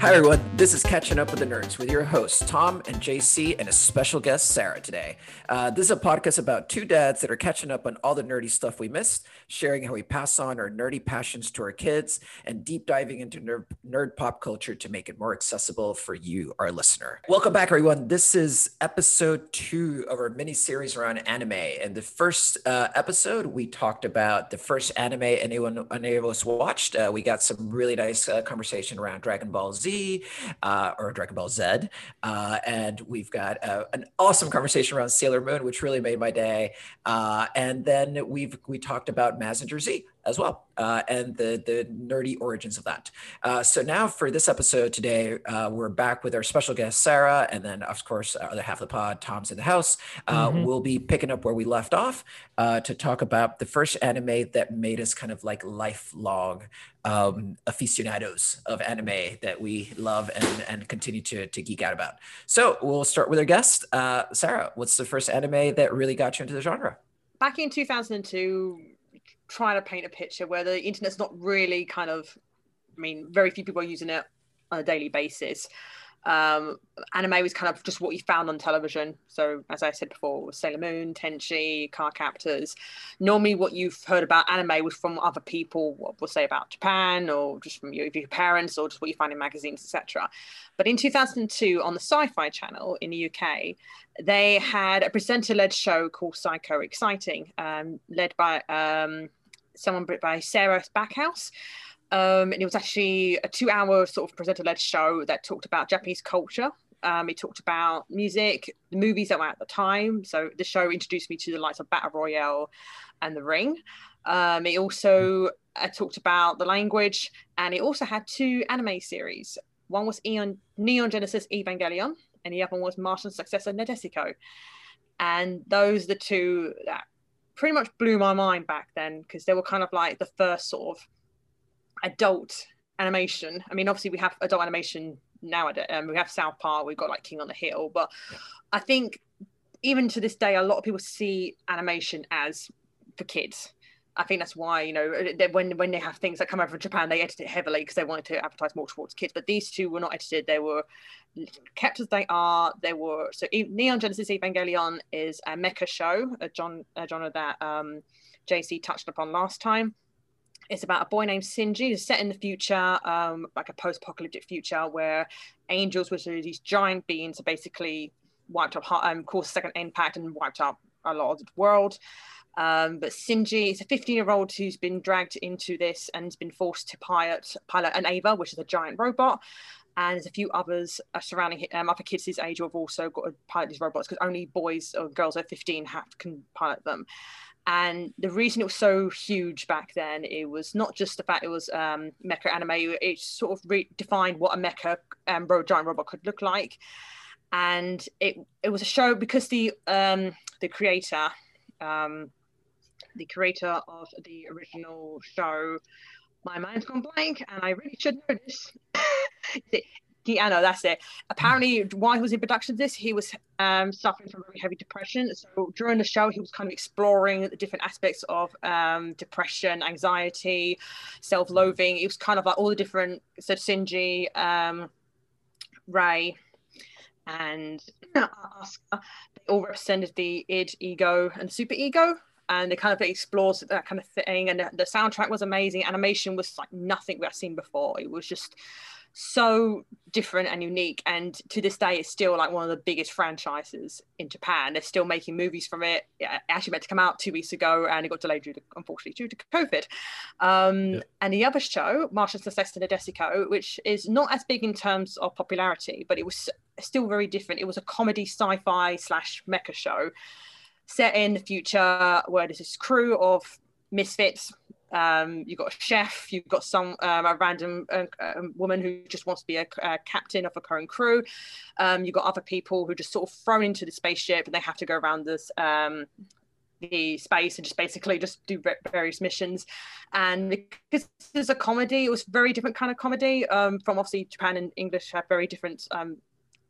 Hi, everyone. This is Catching Up with the Nerds with your hosts, Tom and JC, and a special guest, Sarah, today. Uh, this is a podcast about two dads that are catching up on all the nerdy stuff we missed, sharing how we pass on our nerdy passions to our kids, and deep diving into nerd, nerd pop culture to make it more accessible for you, our listener. Welcome back, everyone. This is episode two of our mini series around anime. And the first uh, episode, we talked about the first anime anyone, any of us watched. Uh, we got some really nice uh, conversation around Dragon Ball Z uh, or Dragon Ball Z. Uh, and we've got uh, an awesome conversation around Sailor Moon, which really made my day. Uh, and then we've we talked about Mazinger Z as well uh, and the the nerdy origins of that. Uh, so now for this episode today, uh, we're back with our special guest Sarah, and then of course our other half of the pod, Tom's in the house. Uh, mm-hmm. We'll be picking up where we left off uh, to talk about the first anime that made us kind of like lifelong um, aficionados of anime that we love and and continue to to geek out about. So we'll start with our guest, uh, Sarah. What's the first anime that really got you into the genre? Back in 2002, trying to paint a picture where the internet's not really kind of i mean very few people are using it on a daily basis um, anime was kind of just what you found on television. So, as I said before, Sailor Moon, Tenchi, Cardcaptors. Normally, what you've heard about anime was from other people, what we'll say about Japan, or just from your, your parents, or just what you find in magazines, etc. But in 2002, on the Sci Fi channel in the UK, they had a presenter led show called Psycho Exciting, um, led by um, someone by Sarah Backhouse. Um, and it was actually a two hour sort of presenter led show that talked about Japanese culture. Um, it talked about music, the movies that were at the time. So the show introduced me to the likes of Battle Royale and The Ring. Um, it also uh, talked about the language and it also had two anime series. One was Eon, Neon Genesis Evangelion and the other one was Martian Successor Nadesico. And those are the two that pretty much blew my mind back then because they were kind of like the first sort of adult animation. I mean, obviously we have adult animation nowadays. Um, we have South Park. We've got like King on the Hill, but yeah. I think even to this day, a lot of people see animation as for kids. I think that's why you know when when they have things that come over from Japan, they edit it heavily because they wanted to advertise more towards kids. But these two were not edited; they were kept as they are. They were so Neon Genesis Evangelion is a mecha show, a a genre that um, JC touched upon last time. It's about a boy named Shinji. It's set in the future, um, like a post-apocalyptic future, where angels, which are these giant beings, are basically wiped up, um, caused second impact and wiped out a lot of the world. Um, but Shinji is a 15 year old who's been dragged into this and has been forced to pilot pilot an Eva, which is a giant robot. And there's a few others uh, surrounding um, other kids his age who have also got to pilot these robots because only boys or girls over 15 have can pilot them. And the reason it was so huge back then, it was not just the fact it was um, mecha anime, it sort of redefined what a mecha um, giant robot could look like. And it it was a show because the um, the creator um, the creator of the original show. My mind's gone blank, and I really should know this. I that's it. Apparently, while he was in production of this, he was um, suffering from very heavy depression. So during the show, he was kind of exploring the different aspects of um, depression, anxiety, self-loathing. It was kind of like all the different. So Shinji, um, Rei, and Asuka, they all represented the id, ego, and super ego and it kind of explores that kind of thing. And the soundtrack was amazing. Animation was like nothing we have seen before. It was just so different and unique. And to this day, it's still like one of the biggest franchises in Japan. They're still making movies from it. It actually meant to come out two weeks ago, and it got delayed due to, unfortunately, due to COVID. Um, yeah. And the other show, Martian Successor Nadesico, which is not as big in terms of popularity, but it was still very different. It was a comedy sci-fi slash mecha show set in the future where there's this crew of misfits. Um, you've got a chef, you've got some um, a random uh, woman who just wants to be a, a captain of a current crew. Um, you've got other people who just sort of thrown into the spaceship and they have to go around this um, the space and just basically just do various missions. And because there's a comedy, it was very different kind of comedy um, from obviously Japan and English have very different um,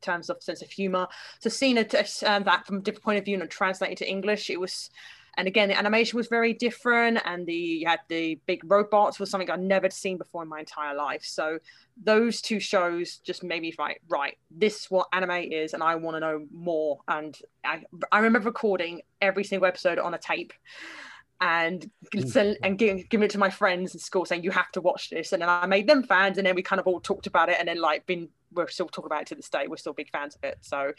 terms of sense of humor. So seeing it, um, that from a different point of view and translated to English, it was and again the animation was very different and the you had the big robots was something i'd never seen before in my entire life. So those two shows just made me like right this is what anime is and i want to know more. And I, I remember recording every single episode on a tape and send, and giving, giving it to my friends in school saying you have to watch this and then i made them fans and then we kind of all talked about it and then like been we're still talking about it to this day we're still big fans of it so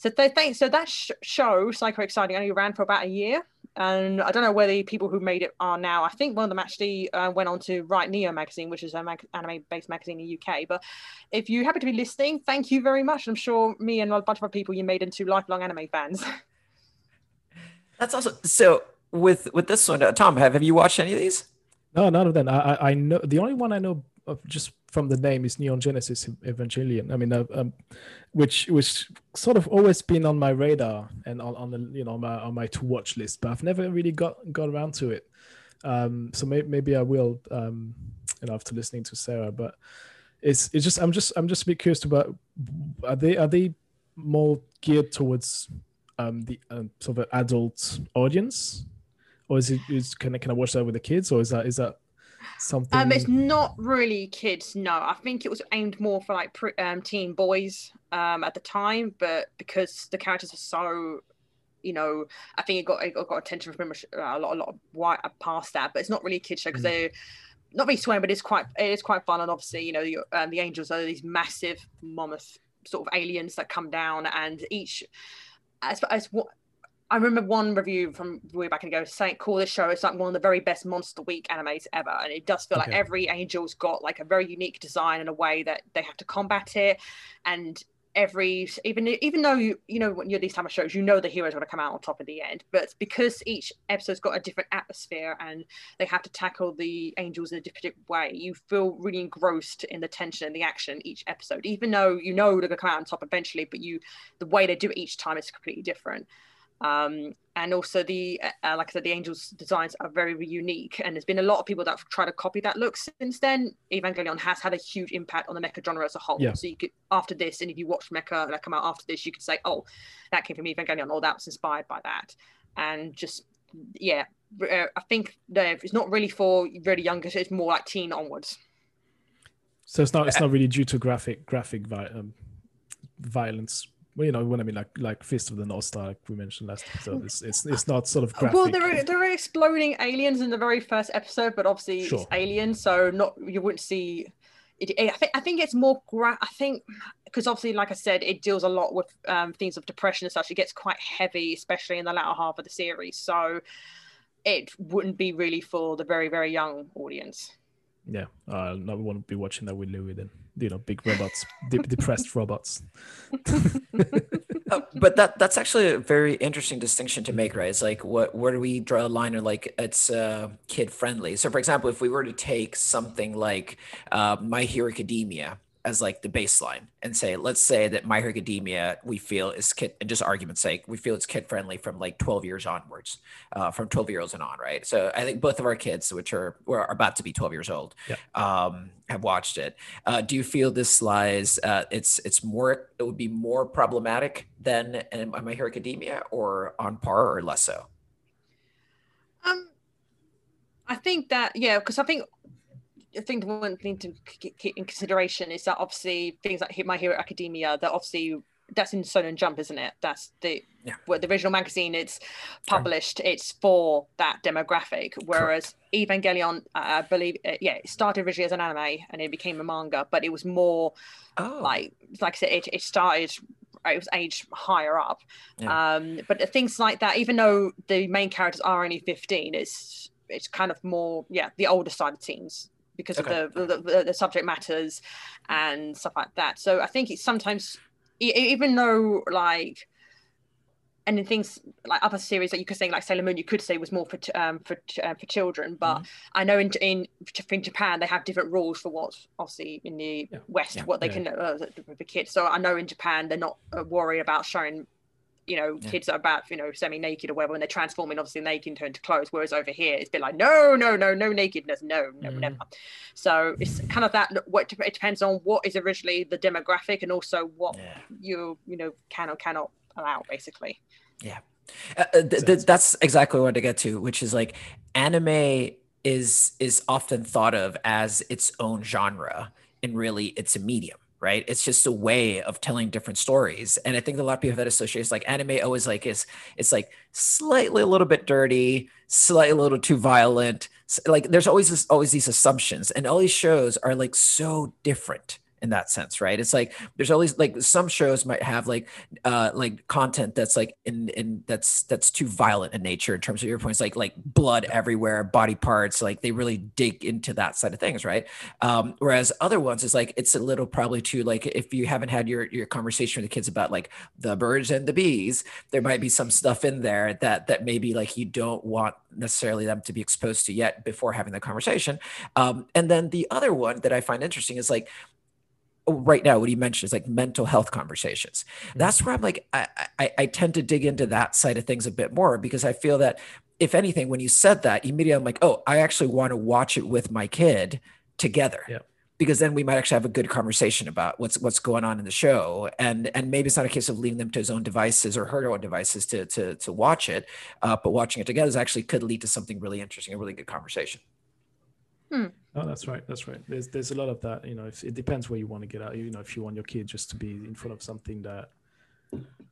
so th- thanks. So that sh- show, Psycho Exciting, only ran for about a year, and I don't know where the people who made it are now. I think one of them actually uh, went on to write Neo magazine, which is an mag- anime-based magazine in the UK. But if you happen to be listening, thank you very much. I'm sure me and a bunch of other people you made into lifelong anime fans. That's awesome. So with with this one, uh, Tom, have have you watched any of these? No, none of them. I I, know the only one I know of just from the name is Neon Genesis Evangelion. I mean, uh, um, which which sort of always been on my radar and on, on the you know my on my to watch list, but I've never really got got around to it. Um, so maybe, maybe I will, um, you know, after listening to Sarah. But it's it's just I'm just I'm just a bit curious about are they are they more geared towards um, the uh, sort of adult audience, or is it is can I can I watch that with the kids, or is that is that something? Um, it's not really kids. No, I think it was aimed more for like pre- um, teen boys um, at the time, but because the characters are so, you know, I think it got it got attention from a lot a lot of white past that, but it's not really a kids show because mm. they're not really swearing, but it's quite it is quite fun, and obviously you know the, um, the angels are these massive mammoth sort of aliens that come down, and each as as what I remember one review from way back ago saying, "Call this show it's like one of the very best Monster Week animes ever," and it does feel okay. like every angel's got like a very unique design and a way that they have to combat it, and every even even though you you know when you're these type of shows you know the heroes going to come out on top at the end. But because each episode's got a different atmosphere and they have to tackle the angels in a different way you feel really engrossed in the tension and the action each episode. Even though you know they're going to come out on top eventually but you the way they do it each time is completely different um, and also the uh, uh, like I said, the Angels designs are very, very unique, and there's been a lot of people that have tried to copy that look since then. Evangelion has had a huge impact on the mecha genre as a whole. Yeah. So you could after this, and if you watch mecha that come out after this, you could say, "Oh, that came from Evangelion," or "That was inspired by that," and just yeah, uh, I think it's not really for really younger; it's more like teen onwards. So it's not it's not really due to graphic graphic vi- um, violence well, you know what I mean, like like Fist of the North Star, like we mentioned last episode. It's it's, it's not sort of graphic. Well, there are there are exploding aliens in the very first episode, but obviously sure. it's aliens, so not you wouldn't see. It, I think I think it's more gra- I think because obviously, like I said, it deals a lot with um, themes of depression and such. It gets quite heavy, especially in the latter half of the series. So it wouldn't be really for the very very young audience. Yeah, uh, I won't be watching that with Louis then. You know big robots de- depressed robots. Uh, but that that's actually a very interesting distinction to make right? It's like what where do we draw a line or like it's uh, kid friendly so for example if we were to take something like uh, my hero academia as like the baseline and say, let's say that My Hero Academia we feel is kid, and just argument's sake, we feel it's kid friendly from like 12 years onwards, uh, from 12 years and on, right? So I think both of our kids, which are we're about to be 12 years old, yeah. um, have watched it. Uh, do you feel this lies? Uh, it's it's more it would be more problematic than My Hero Academia, or on par, or less so? Um, I think that yeah, because I think I think one thing to keep in consideration is that obviously things like My Hero Academia, that obviously that's in Shonen Jump, isn't it? That's the yeah. well, the original magazine it's published. It's for that demographic. Whereas Correct. Evangelion, I believe, uh, yeah, it started originally as an anime and it became a manga, but it was more oh. like like I said, it, it started it was aged higher up. Yeah. Um, but things like that, even though the main characters are only 15, it's it's kind of more yeah the older side of teens because okay. of the, the, the subject matters and stuff like that. So I think it's sometimes even though like and in things like other series that you could say like Sailor Moon, you could say was more for um, for uh, for children. But mm I know in, in in Japan they have different rules for what obviously in the yeah. West yeah. what they yeah. can uh, for kids. So I know in Japan they're not uh, worried about showing you know, yeah. kids are about, you know, semi-naked or whatever, when they're transforming obviously naked turn to clothes. Whereas over here, it's been like, no, no, no, no nakedness, no, no, mm. never. So it's kind of that. What it depends on what is originally the demographic and also what yeah. you, you know, can or cannot allow, basically. Yeah. Uh, uh th- th- that's exactly what I to get to, which is like anime is is often thought of as its own genre, and really it's a medium right? It's just a way of telling different stories. And I think a lot of people that association. like anime always like is it's like slightly a little bit dirty, slightly a little too violent. Like there's always this, always these assumptions, and all these shows are like so different in that sense, right? It's like there's always like some shows might have like uh like content that's like in in that's that's too violent in nature in terms of your points, like like blood everywhere, body parts, like they really dig into that side of things, right? Um, whereas other ones is like it's a little probably too like if you haven't had your your conversation with the kids about like the birds and the bees, there might be some stuff in there that that maybe like you don't want necessarily them to be exposed to yet before having the conversation. Um, and then the other one that I find interesting is like right now what you mentioned is like mental health conversations mm-hmm. that's where i'm like I, I, I tend to dig into that side of things a bit more because i feel that if anything when you said that immediately i'm like oh i actually want to watch it with my kid together yeah. because then we might actually have a good conversation about what's what's going on in the show and and maybe it's not a case of leaving them to his own devices or her own devices to to to watch it uh, but watching it together is actually could lead to something really interesting a really good conversation Hmm. Oh, that's right. That's right. There's there's a lot of that. You know, if, it depends where you want to get out. You know, if you want your kid just to be in front of something that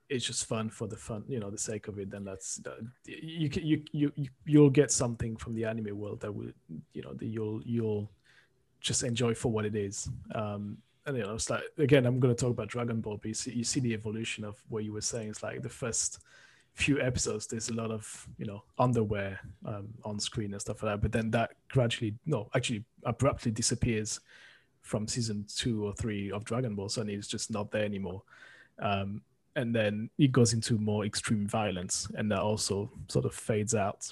it's just fun for the fun, you know, the sake of it, then that's that, you can you you you'll get something from the anime world that will, you know, that you'll you'll just enjoy for what it is. Um, and you know, it's like again, I'm going to talk about Dragon Ball, but you see, you see the evolution of what you were saying. It's like the first few episodes there's a lot of you know underwear um, on screen and stuff like that but then that gradually no actually abruptly disappears from season two or three of dragon ball. Suddenly it's just not there anymore. Um, and then it goes into more extreme violence and that also sort of fades out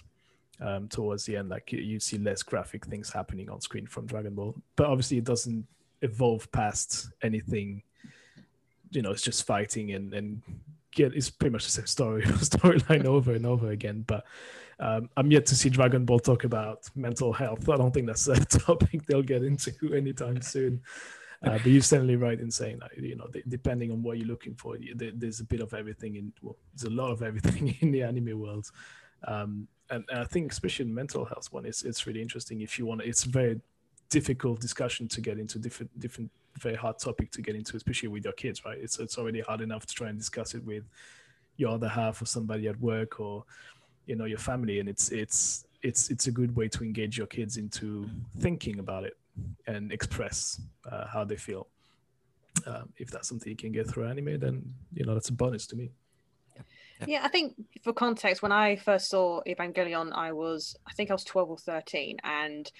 um, towards the end. Like you see less graphic things happening on screen from dragon ball but obviously it doesn't evolve past anything you know it's just fighting and and get it's pretty much the same story storyline over and over again. But um, I'm yet to see Dragon Ball talk about mental health. I don't think that's a topic they'll get into anytime soon. Uh, but you're certainly right in saying that you know depending on what you're looking for, there's a bit of everything in well, there's a lot of everything in the anime world. Um, and, I think especially in mental health one, it's it's really interesting. If you want, it's a very difficult discussion to get into different different very hard topic to get into, especially with your kids, right? It's it's already hard enough to try and discuss it with your other half or somebody at work or you know your family, and it's it's it's it's a good way to engage your kids into thinking about it and express uh, how they feel. Um, if that's something you can get through anime, then you know that's a bonus to me. Yeah, I think for context, when I first saw Evangelion, I was I think I was twelve or thirteen, and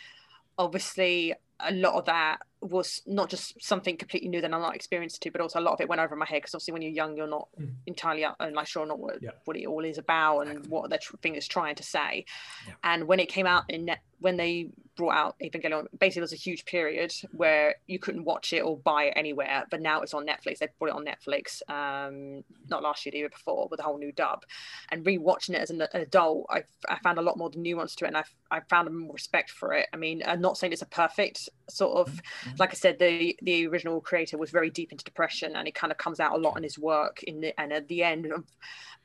obviously a lot of that was not just something completely new that I'm not experienced to, but also a lot of it went over my head because obviously when you're young, you're not mm. entirely and uh, like sure not what, yeah. what it all is about and what the tr- thing is trying to say. Yeah. And when it came out in net, when they brought out Evangelion, basically there was a huge period where you couldn't watch it or buy it anywhere, but now it's on Netflix. They brought it on Netflix, um, not last year, the year before, with a whole new dub. And rewatching it as an, an adult, I, I found a lot more nuance to it, and I, I found more respect for it. I mean, I'm not saying it's a perfect sort of, mm-hmm. Like I said, the the original creator was very deep into depression, and it kind of comes out a lot in his work. In the, and at the end of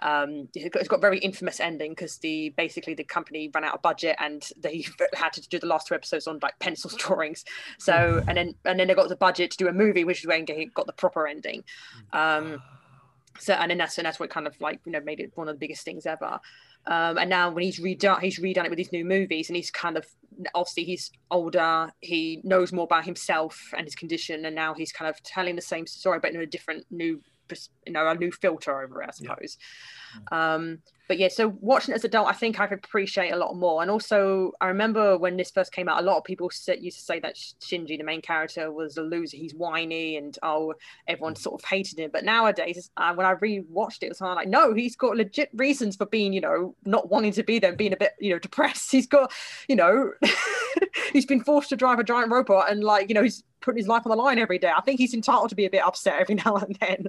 um, it's got a very infamous ending because the basically the company ran out of budget and they had to do the last two episodes on like pencil drawings. So and then and then they got the budget to do a movie, which is when they got the proper ending. Um, so and then that's and that's what kind of like you know made it one of the biggest things ever. Um, and now when he's redone he's redone it with his new movies and he's kind of obviously he's older he knows more about himself and his condition and now he's kind of telling the same story but in a different new you know a new filter over it i suppose. Yeah. um but yeah so watching it as an adult i think i appreciate a lot more. And also i remember when this first came out a lot of people used to say that shinji the main character was a loser. He's whiny and oh everyone sort of hated him. But nowadays uh, when i rewatched it, it was kind of like no he's got legit reasons for being you know not wanting to be there being a bit you know depressed. He's got you know he's been forced to drive a giant robot and like you know he's putting his life on the line every day. I think he's entitled to be a bit upset every now and then.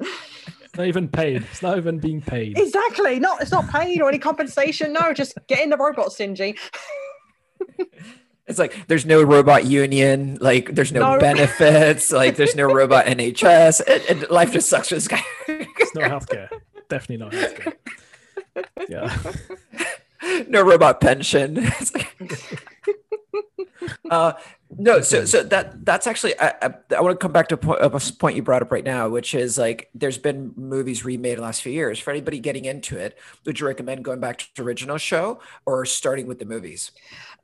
It's not even paid. It's not even being paid. Exactly. Not it's not paid or any compensation. No, just get in the robot, Shinji. It's like there's no robot union, like there's no, no. benefits, like there's no robot NHS. It, it, life just sucks for this guy. it's no healthcare. Definitely not healthcare. Yeah. no robot pension. Uh, no, so so that that's actually I, I, I want to come back to a point, a point you brought up right now, which is like there's been movies remade in the last few years. For anybody getting into it, would you recommend going back to the original show or starting with the movies?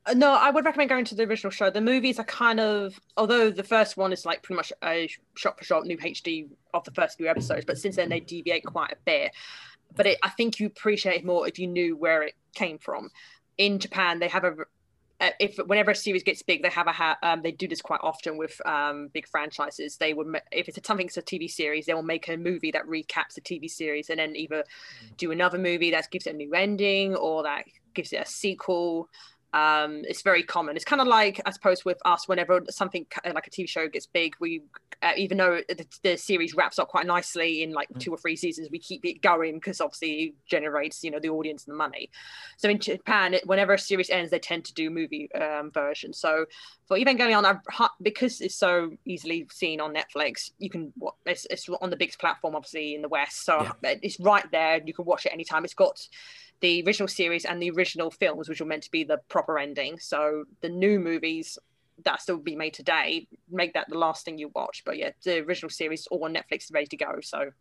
Uh, no, I would recommend going to the original show. The movies are kind of, although the first one is like pretty much a shot for shot new HD of the first few episodes, but since then they deviate quite a bit. But it, I think you appreciate it more if you knew where it came from. In Japan, they have a if whenever a series gets big, they have a ha- um, they do this quite often with um, big franchises. They would ma- if it's a, something it's a TV series, they will make a movie that recaps the TV series, and then either do another movie that gives it a new ending or that gives it a sequel um, it's very common. It's kind of like, I suppose, with us, whenever something like a TV show gets big, we, uh, even though the, the, series wraps up quite nicely in like mm. two or three seasons, we keep it going because obviously it generates, you know, the audience and the money. So in Japan, whenever a series ends, they tend to do movie um, version. So for Evangelion, I've, because it's so easily seen on Netflix, you can, it's, it's on the biggest platform, obviously, in the West. So yeah. it's right there. You can watch it anytime. It's got the original series and the original films, which were meant to be the proper ending. So the new movies that still be made today, make that the last thing you watch. But yeah, the original series all on Netflix is ready to go. So.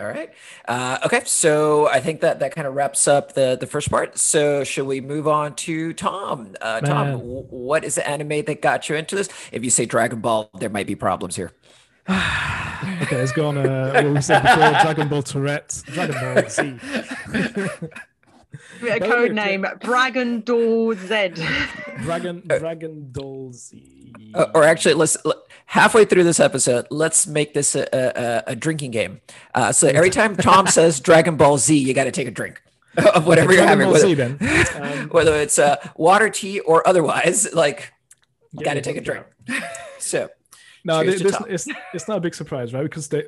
All right. Uh, okay. So I think that that kind of wraps up the the first part. So should we move on to Tom? Uh, Tom, w- what is the anime that got you into this? If you say Dragon Ball, there might be problems here. okay, let's go on. Uh, what we said before: Dragon Ball Tourette, Dragon Ball Z. a code name: Dragon Doll Z. Dragon Dragon Doll Z. Uh, or actually, let's halfway through this episode, let's make this a, a, a drinking game. Uh, so every time Tom says Dragon Ball Z, you got to take a drink of whatever you're having, whether, Z, um, whether it's uh, water, tea, or otherwise. Like, yeah, got to take a drink. so no, this, this it's it's not a big surprise, right? Because they,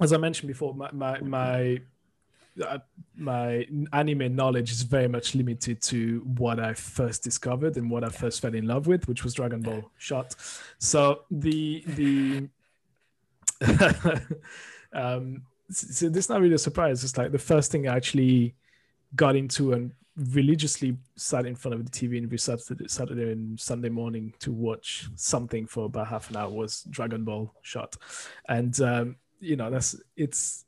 as I mentioned before, my my my, uh, my anime knowledge is very much limited to what I first discovered and what I first fell in love with, which was Dragon Ball Shot. So the the um, so this is not really a surprise. It's like the first thing I actually got into and religiously sat in front of the TV every Saturday, Saturday and Sunday morning to watch something for about half an hour was Dragon Ball Shot, and um, you know that's it's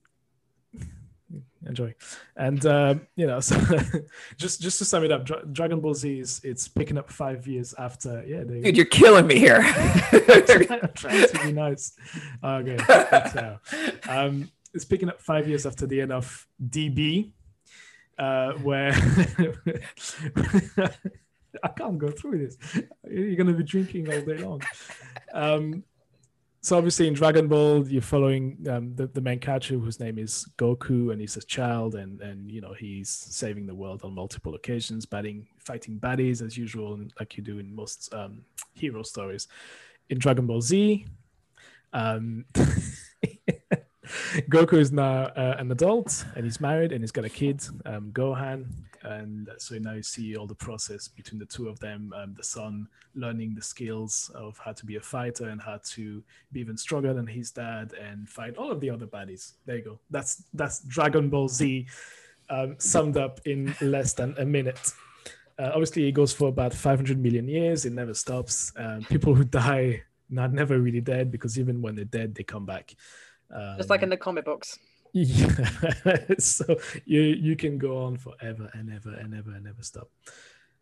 enjoy, and um, you know so just just to sum it up, Dra- Dragon Ball Z is it's picking up five years after yeah. They, Dude, you're killing me here. Trying to be nice. Okay, so, um, it's picking up five years after the end of DB uh, where I can't go through this. You're going to be drinking all day long. Um, so obviously in Dragon Ball, you're following um, the, the main character whose name is Goku, and he's a child, and and you know he's saving the world on multiple occasions, batting, fighting baddies as usual, like you do in most um, hero stories. In Dragon Ball Z, um, Goku is now uh, an adult and he's married and he's got a kid, um, Gohan. And so now you see all the process between the two of them. Um, the son learning the skills of how to be a fighter and how to be even stronger than his dad and fight all of the other baddies. There you go. That's that's Dragon Ball Z um, summed up in less than a minute. Uh, obviously, it goes for about 500 million years. It never stops. Um, people who die not never really dead because even when they're dead, they come back. Um, Just like in the comic books. Yeah. so you you can go on forever and ever and ever and never stop.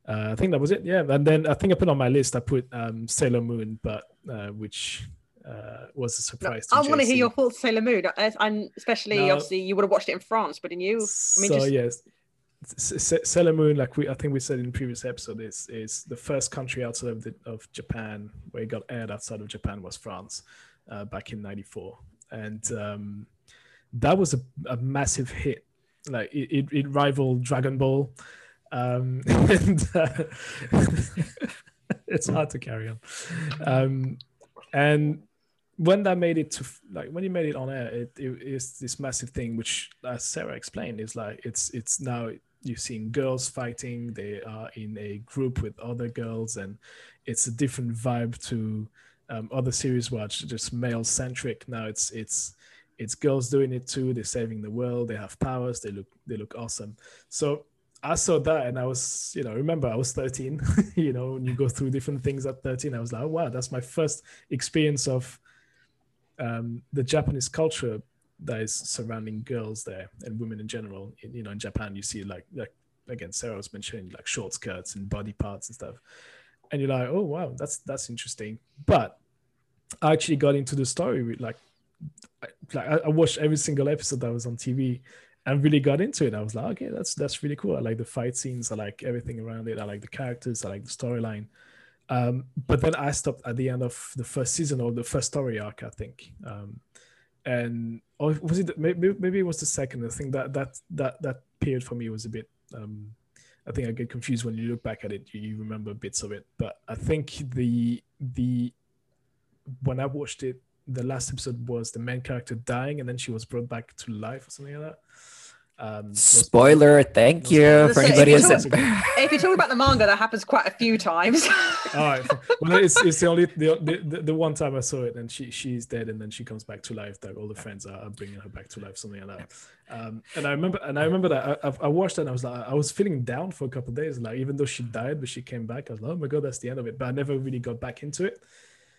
Uh, I think that was it. Yeah, and then I think I put on my list. I put um, Sailor Moon, but uh, which uh, was a surprise. No, I want to hear your thoughts, Sailor Moon, and especially obviously you would have watched it in France, but in you, I mean, so just... yes, Sailor Moon, like we I think we said in the previous episode, is is the first country outside of the, of Japan where it got aired outside of Japan was France, uh, back in '94 and um, that was a, a, massive hit. Like it, it, it rivaled Dragon Ball, um, and uh, it's hard to carry on. Um, and when that made it to like when you made it on air, it, it is this massive thing, which as Sarah explained, is like it's it's now you've seen girls fighting. They are in a group with other girls, and it's a different vibe to um, other series were just male centric. Now it's it's it's girls doing it too. They're saving the world. They have powers. They look they look awesome. So I saw that and I was, you know, remember I was 13, you know, when you go through different things at 13, I was like, oh, wow, that's my first experience of um, the Japanese culture that is surrounding girls there and women in general. In, you know, in Japan, you see like, like again, Sarah was mentioning like short skirts and body parts and stuff. And you're like, oh, wow, that's, that's interesting. But I actually got into the story with like, like I watched every single episode that was on TV and really got into it. I was like, okay, that's that's really cool. I like the fight scenes. I like everything around it. I like the characters. I like the storyline. Um, but then I stopped at the end of the first season or the first story arc, I think. Um, and or was it maybe, maybe it was the second? I think that that that that period for me was a bit. Um, I think I get confused when you look back at it. You, remember bits of it, but I think the the when I watched it, the last episode was the main character dying, and then she was brought back to life or something like that. Um, Spoiler, thank you for anybody who's. If you're talking about the manga, that happens quite a few times. All right. Well, it's, it's the only the, the, the one time I saw it, and she she's dead, and then she comes back to life. That all the friends are, bringing her back to life, something like that. Um, and I remember, and I remember that I, I watched it, and I was like, I was feeling down for a couple days. Like even though she died, but she came back, I was like, oh my god, that's the end of it. But I never really got back into it.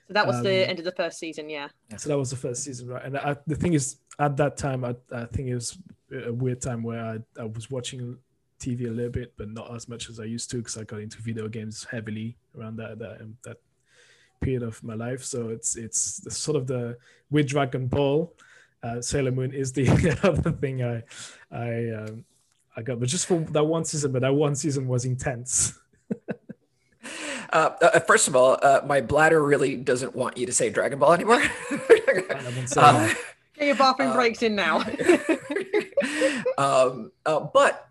So that was um, the end of the first season, yeah. So that was the first season, right? And I, the thing is, at that time, I, I think it was a weird time where I, I was watching TV a little bit, but not as much as I used to because I got into video games heavily around that that um, that period of my life. So it's it's the, sort of the with Dragon Ball, uh, Sailor Moon is the other thing I I um, I got, but just for that one season. But that one season was intense. Uh, uh, first of all, uh, my bladder really doesn't want you to say Dragon Ball anymore. uh, your bathroom uh, breaks in now. Um, uh, but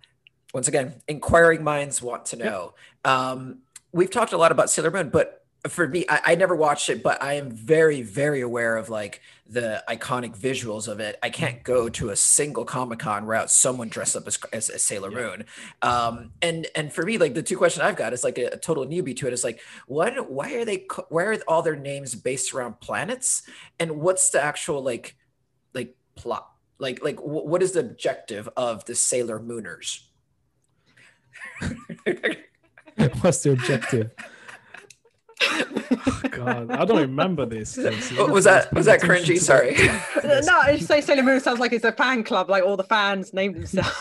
once again, inquiring minds want to know. Um, we've talked a lot about Sailor Moon, but for me, I, I, never watched it, but I am very, very aware of like the iconic visuals of it. I can't go to a single Comic Con without someone dressed up as, as, as Sailor yeah. Moon. Um, and and for me, like the two questions I've got is like a, a, total newbie to it. Is like, what? Why are they? Why are all their names based around planets? And what's the actual like, like plot? Like like what is the objective of the Sailor Mooners? what's the objective? oh, God, I don't remember this. What was that was that cringy? Sorry. no, I just say Sailor Moon sounds like it's a fan club, like all the fans name themselves.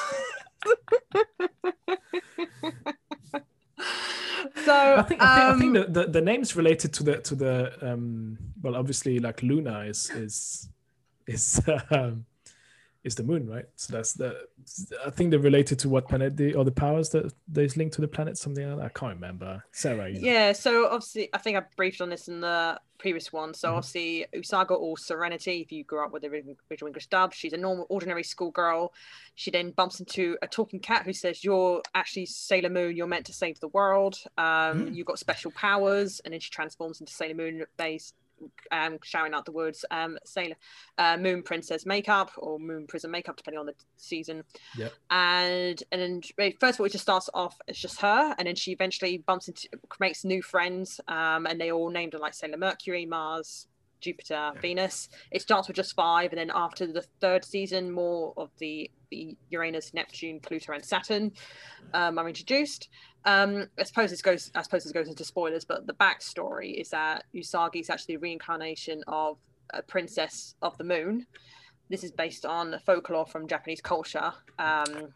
so I think, I think, um, I think the, the, the names related to the to the um well obviously like Luna is is is um is the moon, right? So that's the. I think they're related to what planet the or the powers that there's linked to the planet. Something like that. I can't remember. Sarah. Yeah. So obviously, I think I briefed on this in the previous one. So mm-hmm. obviously, Usagi or Serenity. If you grew up with the original English dub, she's a normal, ordinary schoolgirl. She then bumps into a talking cat who says, "You're actually Sailor Moon. You're meant to save the world. Um, mm-hmm. You've got special powers." And then she transforms into Sailor Moon based um, shouting out the words um, Sailor uh, Moon Princess makeup or Moon Prism makeup, depending on the season. Yeah. And and then first of all, it just starts off as just her, and then she eventually bumps into makes new friends, um, and they all named her like Sailor Mercury, Mars, Jupiter, yeah. Venus. It starts with just five, and then after the third season, more of the, the Uranus, Neptune, Pluto, and Saturn um, are introduced. Um, I suppose this goes. I suppose this goes into spoilers, but the backstory is that Usagi is actually a reincarnation of a princess of the moon, this is based on folklore from Japanese culture. Um,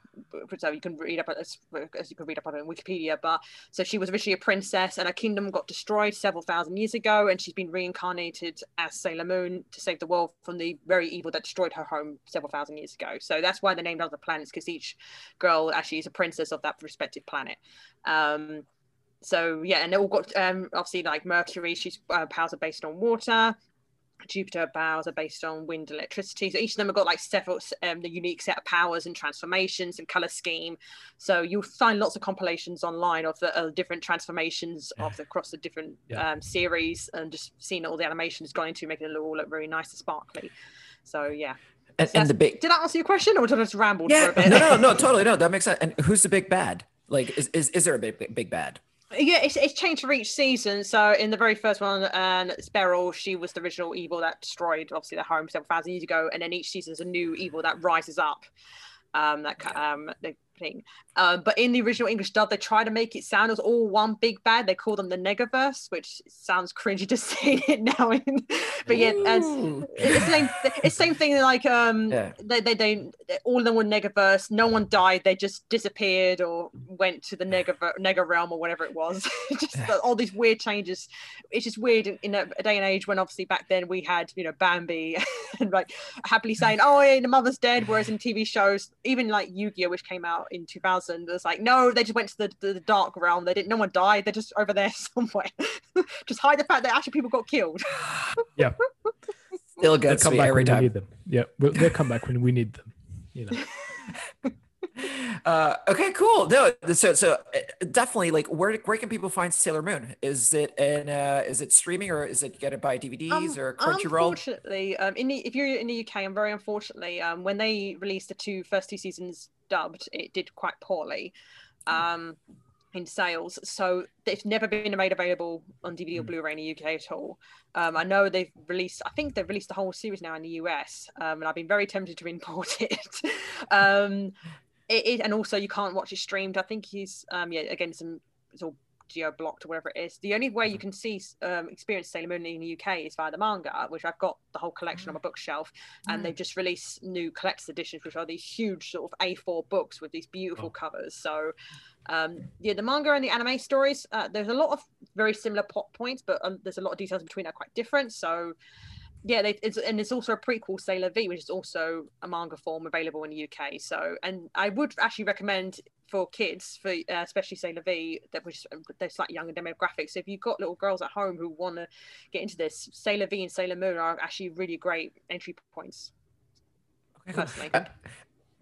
so you can read up as, as you can read up on Wikipedia. But so she was originally a princess, and her kingdom got destroyed several thousand years ago, and she's been reincarnated as Sailor Moon to save the world from the very evil that destroyed her home several thousand years ago. So that's why they named other planets because each girl actually is a princess of that respective planet. Um, so yeah, and they all got um, obviously like Mercury. She's uh, powers are based on water. Jupiter bows are based on wind electricity. So each of them have got like several um, the unique set of powers and transformations and color scheme. So you'll find lots of compilations online of the uh, different transformations of the, across the different yeah. um, series and just seeing all the animations going into making it all look very nice and sparkly. So yeah. And, so and the big did that answer your question or did I just ramble yeah, No, no, no, totally no. That makes sense. And who's the big bad? Like, is is, is there a big big bad? Yeah, it's, it's changed for each season. So in the very first one, and um, Beryl, she was the original evil that destroyed obviously their home several thousand years ago, and then each season is a new evil that rises up. Um, that um, they thing. Um, but in the original English dub, they try to make it sound as all one big bad. They call them the Negaverse, which sounds cringy to say it now. But yeah, it's the same. It's same thing. Like um, yeah. they they don't. All of them were Negaverse. No one died. They just disappeared or went to the Nega Nega realm or whatever it was. just all these weird changes. It's just weird in, in a, a, day and age when obviously back then we had you know Bambi and like happily saying, "Oh, yeah, the mother's dead," whereas in TV shows, even like Yu-Gi-Oh, which came out in 2000 it's like no they just went to the, the, the dark realm. They didn't no one died. They're just over there somewhere. Just hide the fact that actually people got killed. Yeah. Still gets come me back every when time. we need them. Yeah we'll, they'll come back when we need them you know. Uh, okay, cool. No, so so uh, definitely like where where can people find Sailor Moon? Is it in uh, is it streaming or is it get it by DVDs um, or Crunchyroll? Unfortunately, um, in the, if you're in the UK, I'm very unfortunately um, when they released the two first two seasons dubbed, it did quite poorly. Hmm. Um, in sales. So it's never been made available on DVD or hmm. Blu-ray in the UK at all. Um, I know they've released. I think they've released the whole series now in the US, um, and I've been very tempted to import it. um, it is, and also you can't watch it streamed. I think he's um yeah again some it's all geo blocked or whatever it is. The only way you mm-hmm. can see um, experience Sailor Moon in the UK is via the manga, which I've got the whole collection on my bookshelf, and they've just released new collector's editions, which are these huge sort of A4 books with these beautiful oh. covers. So. Um, yeah, the manga and the anime stories, uh, there's a lot of very similar plot points, but um, there's a lot of details between that are quite different. So, yeah, they, it's, and it's also a prequel, Sailor V, which is also a manga form available in the UK. So, and I would actually recommend for kids, for uh, especially Sailor V, that which they're slightly younger demographics. So if you've got little girls at home who want to get into this, Sailor V and Sailor Moon are actually really great entry points. Okay, personally. Uh,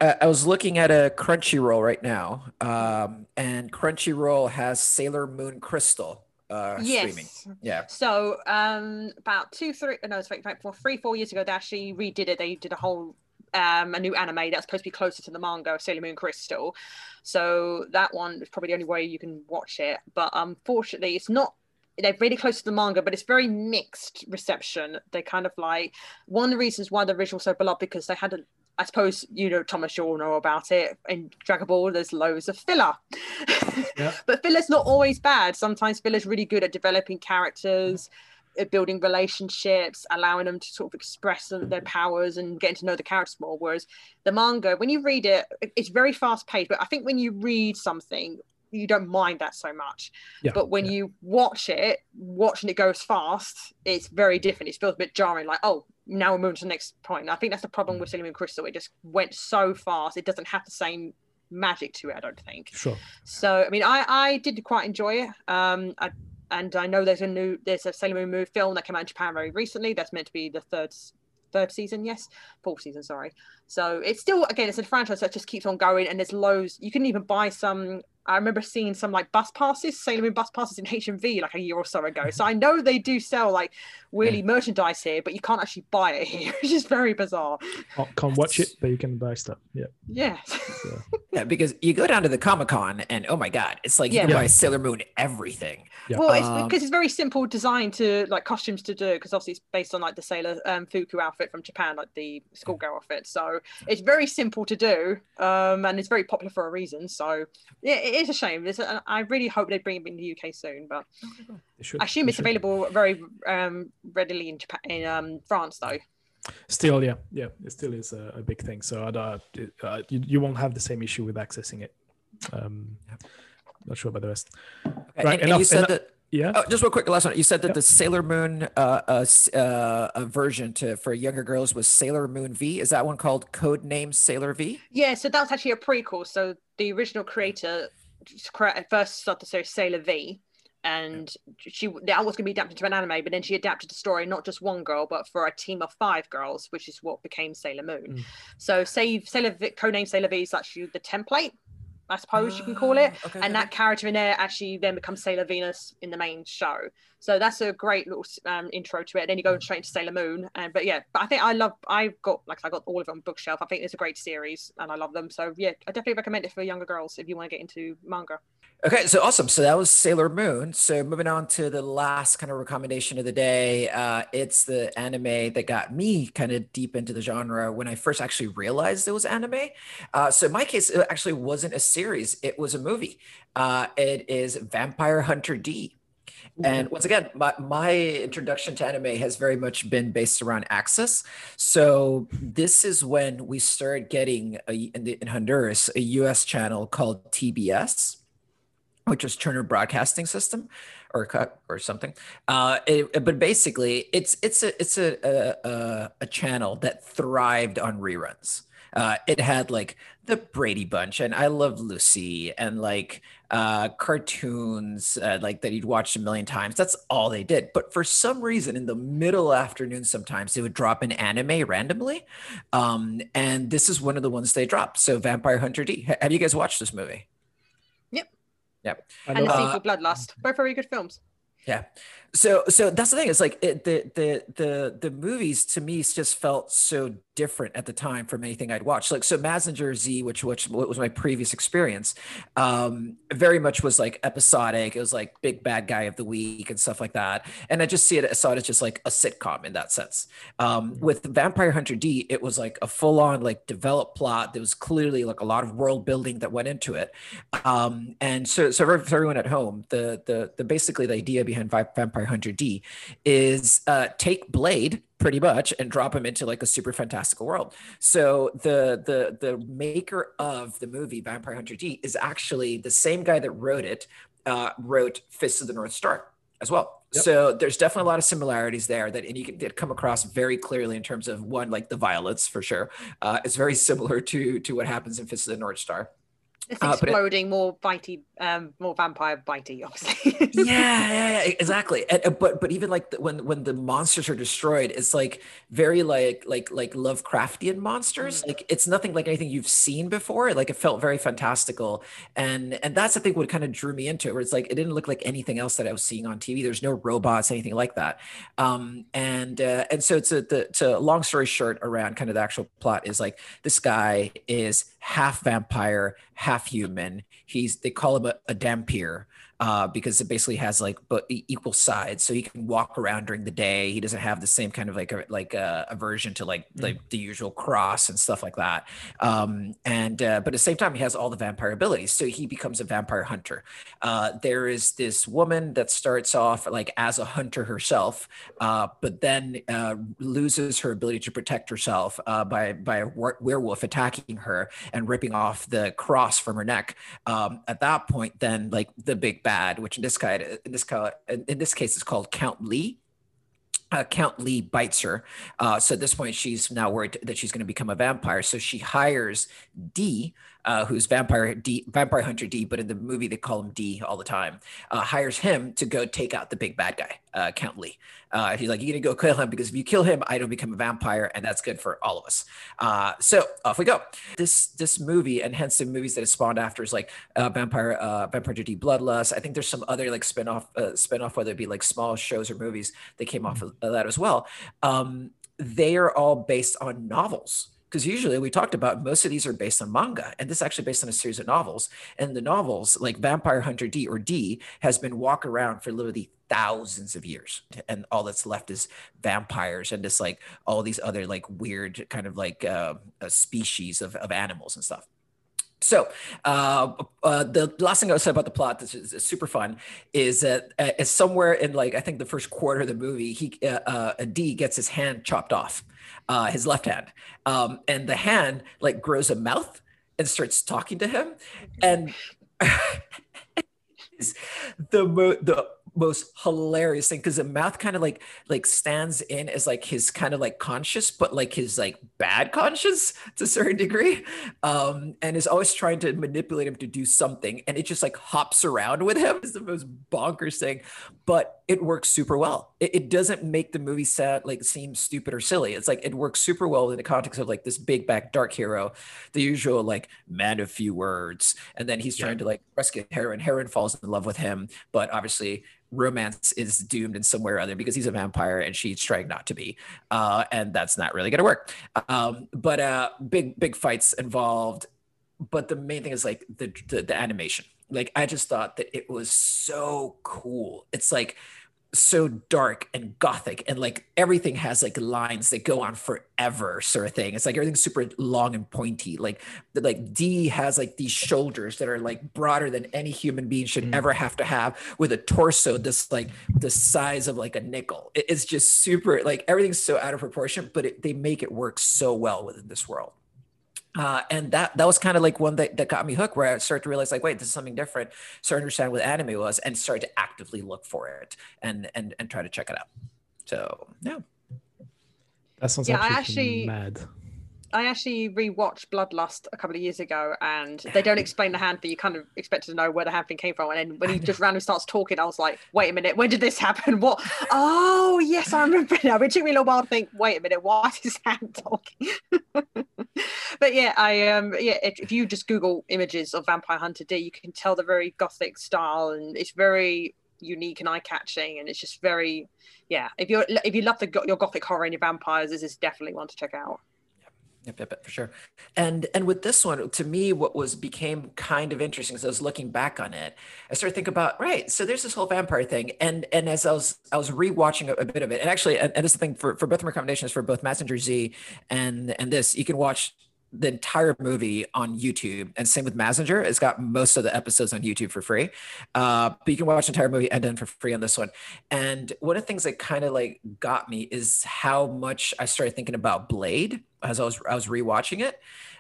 uh, I was looking at a Crunchyroll right now, um, and Crunchyroll has Sailor Moon Crystal uh, yes. streaming. Yeah. So um, about two, three, no, it's like, like four, three, four years ago, they actually redid it. They did a whole um, a new anime that's supposed to be closer to the manga of Sailor Moon Crystal. So that one is probably the only way you can watch it. But unfortunately, it's not they're really close to the manga, but it's very mixed reception. They kind of like one of the reasons why the original so beloved because they had a I suppose you know Thomas, you all know about it. In Dragon Ball, there's loads of filler, yeah. but filler's not always bad. Sometimes filler's really good at developing characters, building relationships, allowing them to sort of express their powers and getting to know the characters more. Whereas the manga, when you read it, it's very fast paced. But I think when you read something, you don't mind that so much. Yeah, but when yeah. you watch it, watching it goes fast, it's very different. It feels a bit jarring, like, oh, now we're moving to the next point. I think that's the problem with Sailor Moon Crystal. It just went so fast. It doesn't have the same magic to it, I don't think. Sure. So I mean, I I did quite enjoy it. Um, I, and I know there's a new there's a Sailor Moon movie film that came out in Japan very recently. That's meant to be the third third season, yes, fourth season, sorry. So it's still again, it's a franchise that just keeps on going, and there's loads. You can even buy some I remember seeing some like bus passes, Sailor Moon bus passes in HMV like a year or so ago. So I know they do sell like really yeah. merchandise here, but you can't actually buy it here, which is very bizarre. Can't, can't watch it, but you can buy stuff. Yeah. Yeah. So. yeah, because you go down to the Comic Con and oh my god, it's like you yeah. can buy Sailor Moon everything. Yeah. Well, it's um, because it's very simple design to like costumes to do because obviously it's based on like the Sailor um, Fuku outfit from Japan, like the schoolgirl outfit. So it's very simple to do, um, and it's very popular for a reason. So yeah, it is a shame. It's, uh, I really hope they bring it in the UK soon, but I assume it's available very um, readily in Japan, in um, France though. Still, yeah, yeah, it still is a, a big thing. So uh, uh, you, you won't have the same issue with accessing it. Um, not sure about the rest. Okay, right, and, enough, and you said enough, that. Yeah. Oh, just real quick, last one. You said that the Sailor Moon uh, uh, uh, version to for younger girls was Sailor Moon V. Is that one called Code Name Sailor V? Yeah. So that's actually a prequel. So the original creator first started the series Sailor V, and she that was going to be adapted to an anime, but then she adapted the story not just one girl, but for a team of five girls, which is what became Sailor Moon. Mm. So, save Sailor V, codename Sailor V is actually the template I suppose you can call it. Ah, okay, and okay. that character in there actually then becomes Sailor Venus in the main show. So that's a great little um, intro to it. And Then you go straight into Sailor Moon. And but yeah, but I think I love. I've got like I got all of them on bookshelf. I think it's a great series, and I love them. So yeah, I definitely recommend it for younger girls if you want to get into manga. Okay, so awesome. So that was Sailor Moon. So moving on to the last kind of recommendation of the day. Uh, it's the anime that got me kind of deep into the genre when I first actually realized it was anime. Uh, so in my case, it actually wasn't a series; it was a movie. Uh, it is Vampire Hunter D. And once again, my, my introduction to anime has very much been based around AXS. So this is when we started getting a, in, the, in Honduras a US channel called TBS which is Turner Broadcasting System, or cut or something. Uh, it, but basically, it's it's a it's a a, a channel that thrived on reruns. Uh, it had like the Brady Bunch, and I love Lucy, and like uh, cartoons uh, like that you'd watched a million times. That's all they did. But for some reason, in the middle afternoon, sometimes they would drop an anime randomly, um, and this is one of the ones they dropped. So Vampire Hunter D. Have you guys watched this movie? Yep. Yep. And the sequel, uh, Bloodlust. Both very good films. Yeah. So so that's the thing. It's like it, the the the the movies to me just felt so different at the time from anything I'd watched. Like so, Mazinger Z, which which was my previous experience, um, very much was like episodic. It was like big bad guy of the week and stuff like that. And I just see it, saw it as just like a sitcom in that sense. Um, mm-hmm. with Vampire Hunter D, it was like a full on like developed plot. There was clearly like a lot of world building that went into it. Um, and so so for everyone at home, the the the basically the idea behind Vampire Hunter D is uh, take Blade pretty much and drop him into like a super fantastical world. So the the the maker of the movie Vampire Hunter D is actually the same guy that wrote it, uh, wrote Fist of the North Star as well. Yep. So there's definitely a lot of similarities there that and you can come across very clearly in terms of one like the violence for sure. Uh, it's very similar to to what happens in Fist of the North Star. It's uh, exploding, it, more bitey, um, more vampire bitey, obviously. yeah, yeah, yeah, exactly. And, but but even like the, when when the monsters are destroyed, it's like very like like like Lovecraftian monsters. Mm. Like it's nothing like anything you've seen before. Like it felt very fantastical, and and that's I think what kind of drew me into it. Where it's like it didn't look like anything else that I was seeing on TV. There's no robots, anything like that. Um, and uh, and so it's a the to long story short around kind of the actual plot is like this guy is half vampire, half human. He's they call him a, a dhampir, uh, because it basically has like but equal sides, so he can walk around during the day. He doesn't have the same kind of like a, like a aversion to like mm. like the usual cross and stuff like that. Um, and uh, but at the same time, he has all the vampire abilities, so he becomes a vampire hunter. Uh, there is this woman that starts off like as a hunter herself, uh, but then uh, loses her ability to protect herself uh, by by a werewolf attacking her and ripping off the cross from her neck. Um, at that point, then like the big bad, which in this case, in this, in this case is called Count Lee. Uh, Count Lee bites her. Uh, so at this point, she's now worried that she's going to become a vampire. So she hires D, uh, who's vampire D, vampire hunter D, but in the movie they call him D all the time. Uh, hires him to go take out the big bad guy, uh, Count Lee. Uh, he's like, "You're gonna go kill him because if you kill him, I don't become a vampire, and that's good for all of us." Uh, so off we go. This this movie, and hence the movies that it spawned after, is like uh, Vampire Vampire D Bloodlust. I think there's some other like spinoff uh, spinoff, whether it be like small shows or movies that came off of that as well. Um, they are all based on novels because usually we talked about most of these are based on manga and this is actually based on a series of novels and the novels like vampire hunter d or d has been walk around for literally thousands of years and all that's left is vampires and just like all these other like weird kind of like uh, species of, of animals and stuff so uh, uh, the last thing I would say about the plot, this is, is super fun, is that uh, somewhere in like I think the first quarter of the movie, he uh, uh D gets his hand chopped off, uh, his left hand, um, and the hand like grows a mouth and starts talking to him, and the the most hilarious thing because the mouth kind of like like stands in as like his kind of like conscious but like his like bad conscious to a certain degree um and is always trying to manipulate him to do something and it just like hops around with him is the most bonkers thing but it works super well. It, it doesn't make the movie set like seem stupid or silly. It's like it works super well in the context of like this big back dark hero the usual like man of few words and then he's trying yeah. to like rescue heroine heroine falls in love with him but obviously romance is doomed in some way or other because he's a vampire and she's trying not to be uh, and that's not really going to work um, but uh, big big fights involved but the main thing is like the, the, the animation like I just thought that it was so cool. It's like so dark and gothic and like everything has like lines that go on forever sort of thing. It's like everything's super long and pointy. Like like d has like these shoulders that are like broader than any human being should mm. ever have to have with a torso this like the size of like a nickel. It's just super like everything's so out of proportion but it, they make it work so well within this world uh, and that that was kind of like one that, that got me hooked where I started to realize like wait this is something different. Start to understand what anime was and started to actively look for it and and and try to check it out. So yeah. That sounds yeah, actually, actually mad I actually rewatched Bloodlust a couple of years ago, and they don't explain the hand thing. You kind of expect to know where the hand thing came from, and then when he just randomly starts talking, I was like, "Wait a minute, when did this happen? What? Oh, yes, I remember now." It took me a little while to think. Wait a minute, why is his hand talking? but yeah, I um yeah, if, if you just Google images of Vampire Hunter D, you can tell the very gothic style, and it's very unique and eye-catching and it's just very yeah if you're if you love the your gothic horror and your vampires this is definitely one to check out Yep, yep, yep, for sure. And and with this one, to me, what was became kind of interesting as I was looking back on it, I started thinking about right. So there's this whole vampire thing, and and as I was I was rewatching a, a bit of it, and actually, and, and this is the thing for for both recommendations for both Mazinger Z and and this, you can watch the entire movie on YouTube, and same with Mazinger. It's got most of the episodes on YouTube for free, uh, but you can watch the entire movie and then for free on this one. And one of the things that kind of like got me is how much I started thinking about Blade as I was I was rewatching it,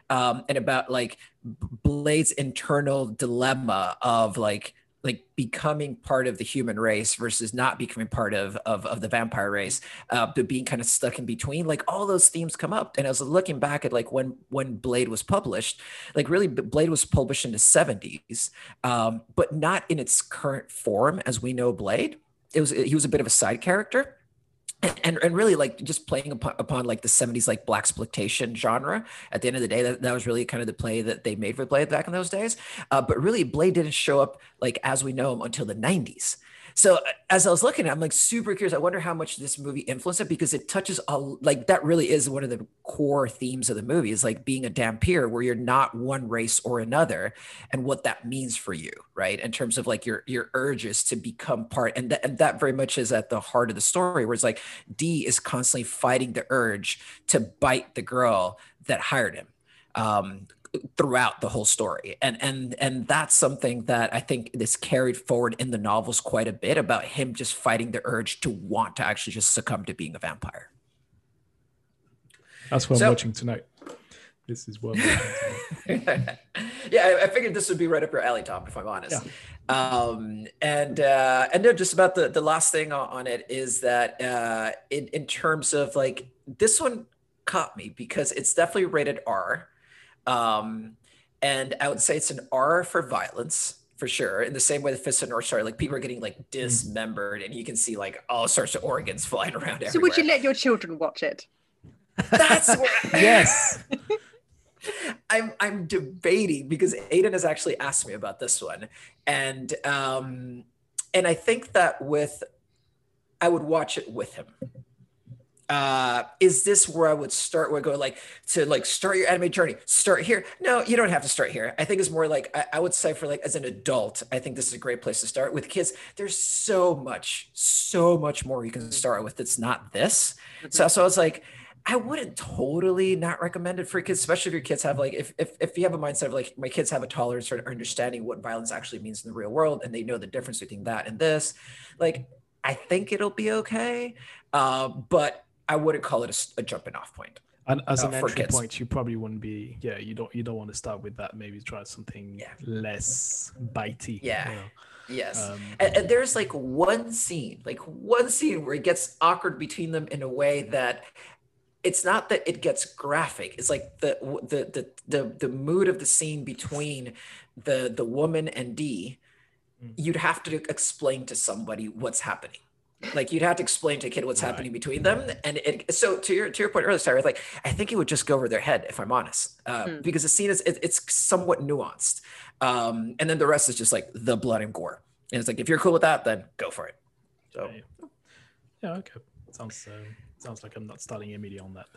um, and about like Blade's internal dilemma of like like becoming part of the human race versus not becoming part of of, of the vampire race uh but being kind of stuck in between like all those themes come up. And i was looking back at like when when blade was published like really blade was published in the 70s um but not in its current form as we know blade. It was he was a bit of a side character and, and really like just playing upon, upon like the 70s like black exploitation genre at the end of the day that, that was really kind of the play that they made for blade back in those days. Uh, but really blade didn't show up like as we know him until the 90s so uh, as I was looking I'm like super curious. I wonder how much this movie influenced it because it touches all like that really is one of the core themes of the movie is like being a dhampir where you're not one race or another and what that means for you, right? In terms of like your your urges to become part and, th- and that very much is at the heart of the story where it's like D is constantly fighting the urge to bite the girl that hired him. Um, throughout the whole story. And and and that's something that i think is carried forward in the novels quite a bit about him just fighting the urge to want to actually just succumb to being a vampire. That's what so, i'm watching tonight. This is what yeah I, I, figured this would be right up your alley tom if i'm honest. Yeah. um and uh and no just about the the last thing on it is that uh in in terms of like this one caught me because it's definitely rated r um, and I would say it's an R for violence for sure. In the same way the Fist of North Star, like people are getting like mm. dismembered, and you can see like all sorts of organs flying around. So everywhere. would you let your children watch it? That's yes. I'm I'm debating because Aiden has actually asked me about this one, and um, and I think that with I would watch it with him uh, is this where I would start? Would go like to like start your anime journey? Start here? No, you don't have to start here. I think it's more like I, I, would say for like as an adult, I think this is a great place to start with kids. There's so much, so much more you can start with. It's not this. Mm-hmm. So so I was like. I wouldn't totally not recommend it for kids, especially if your kids have like if if, if you have a mindset of like my kids have a tolerance or understanding what violence actually means in the real world and they know the difference between that and this, like I think it'll be okay. Uh, but I wouldn't call it a, a jumping off point. And as uh, an entry kids. point, you probably wouldn't be. Yeah, you don't. You don't want to start with that. Maybe try something yeah. less bitey. Yeah. You know? Yes. Um, and, and, there's like one scene, like one scene where it gets awkward between them in a way that it's not that it gets graphic. It's like the the the the, the mood of the scene between the the woman and D. Mm. You'd have to explain to somebody what's happening like you'd have to explain to a kid what's right. happening between them. And it so to your to your point earlier sorry like i think it would just go over their head if i'm honest uh, hmm. because the scene is it, it's somewhat nuanced. Um, and then the rest is just like the blood and gore. And it's like if you're cool with that then go for it. So. Yeah, yeah okay. Sounds uh, sounds like i'm not starting immediately on that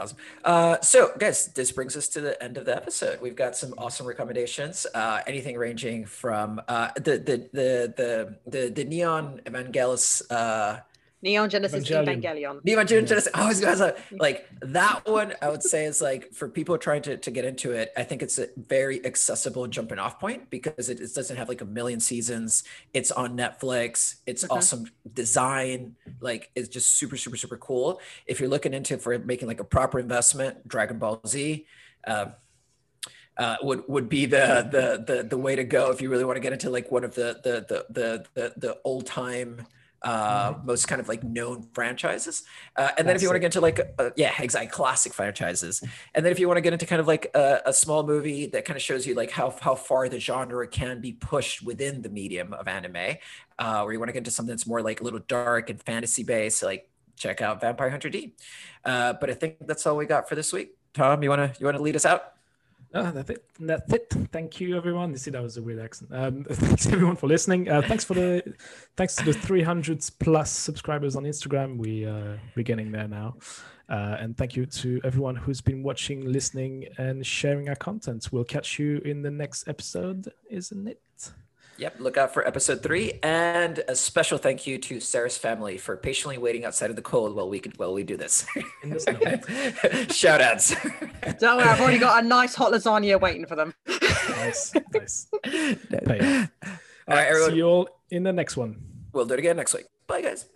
awesome. Uh, so, guys, this brings us to the end of the episode. We've got some awesome recommendations. Uh, anything ranging from uh, the, the the the the the Neon Evangelis uh, Neon Genesis Evangelion. Evangelion. Neon Genesis. I was gonna say, like that one. I would say is like for people trying to, to get into it. I think it's a very accessible jumping off point because it, it doesn't have like a million seasons. It's on Netflix. It's Mhm. awesome design. Like it's just super super super cool. If you're looking into for making like a proper investment, Dragon Ball Z. Uh, uh, would would be the, the the the way to go if you really want to get into like one of the the the the the, the old time uh most kind of like known franchises. Uh, and then if you want to get into like uh, yeah exactly classic franchises. And then if you want to get into kind of like a, a small movie that kind of shows you like how how far the genre can be pushed within the medium of anime uh or you want to get into something that's more like a little dark and fantasy based like check out vampire hunter d. Uh but i think that's all we got for this week. Tom you want to you want to lead us out Oh, that's it. That's it. Thank you, everyone. You see, that was a weird accent. Um, thanks everyone for listening. Uh, thanks for the, thanks to the 300 plus subscribers on Instagram. We we're getting there now, uh, and thank you to everyone who's been watching, listening, and sharing our content. We'll catch you in the next episode, isn't it? Yep, look out for episode three, and a special thank you to Sarah's family for patiently waiting outside of the cold while we could while we do this. In the snow. Shout outs. Don't worry, I've already got a nice hot lasagna waiting for them. nice, nice. Pay off. All right, See you all in the next one. We'll do it again next week. Bye, guys.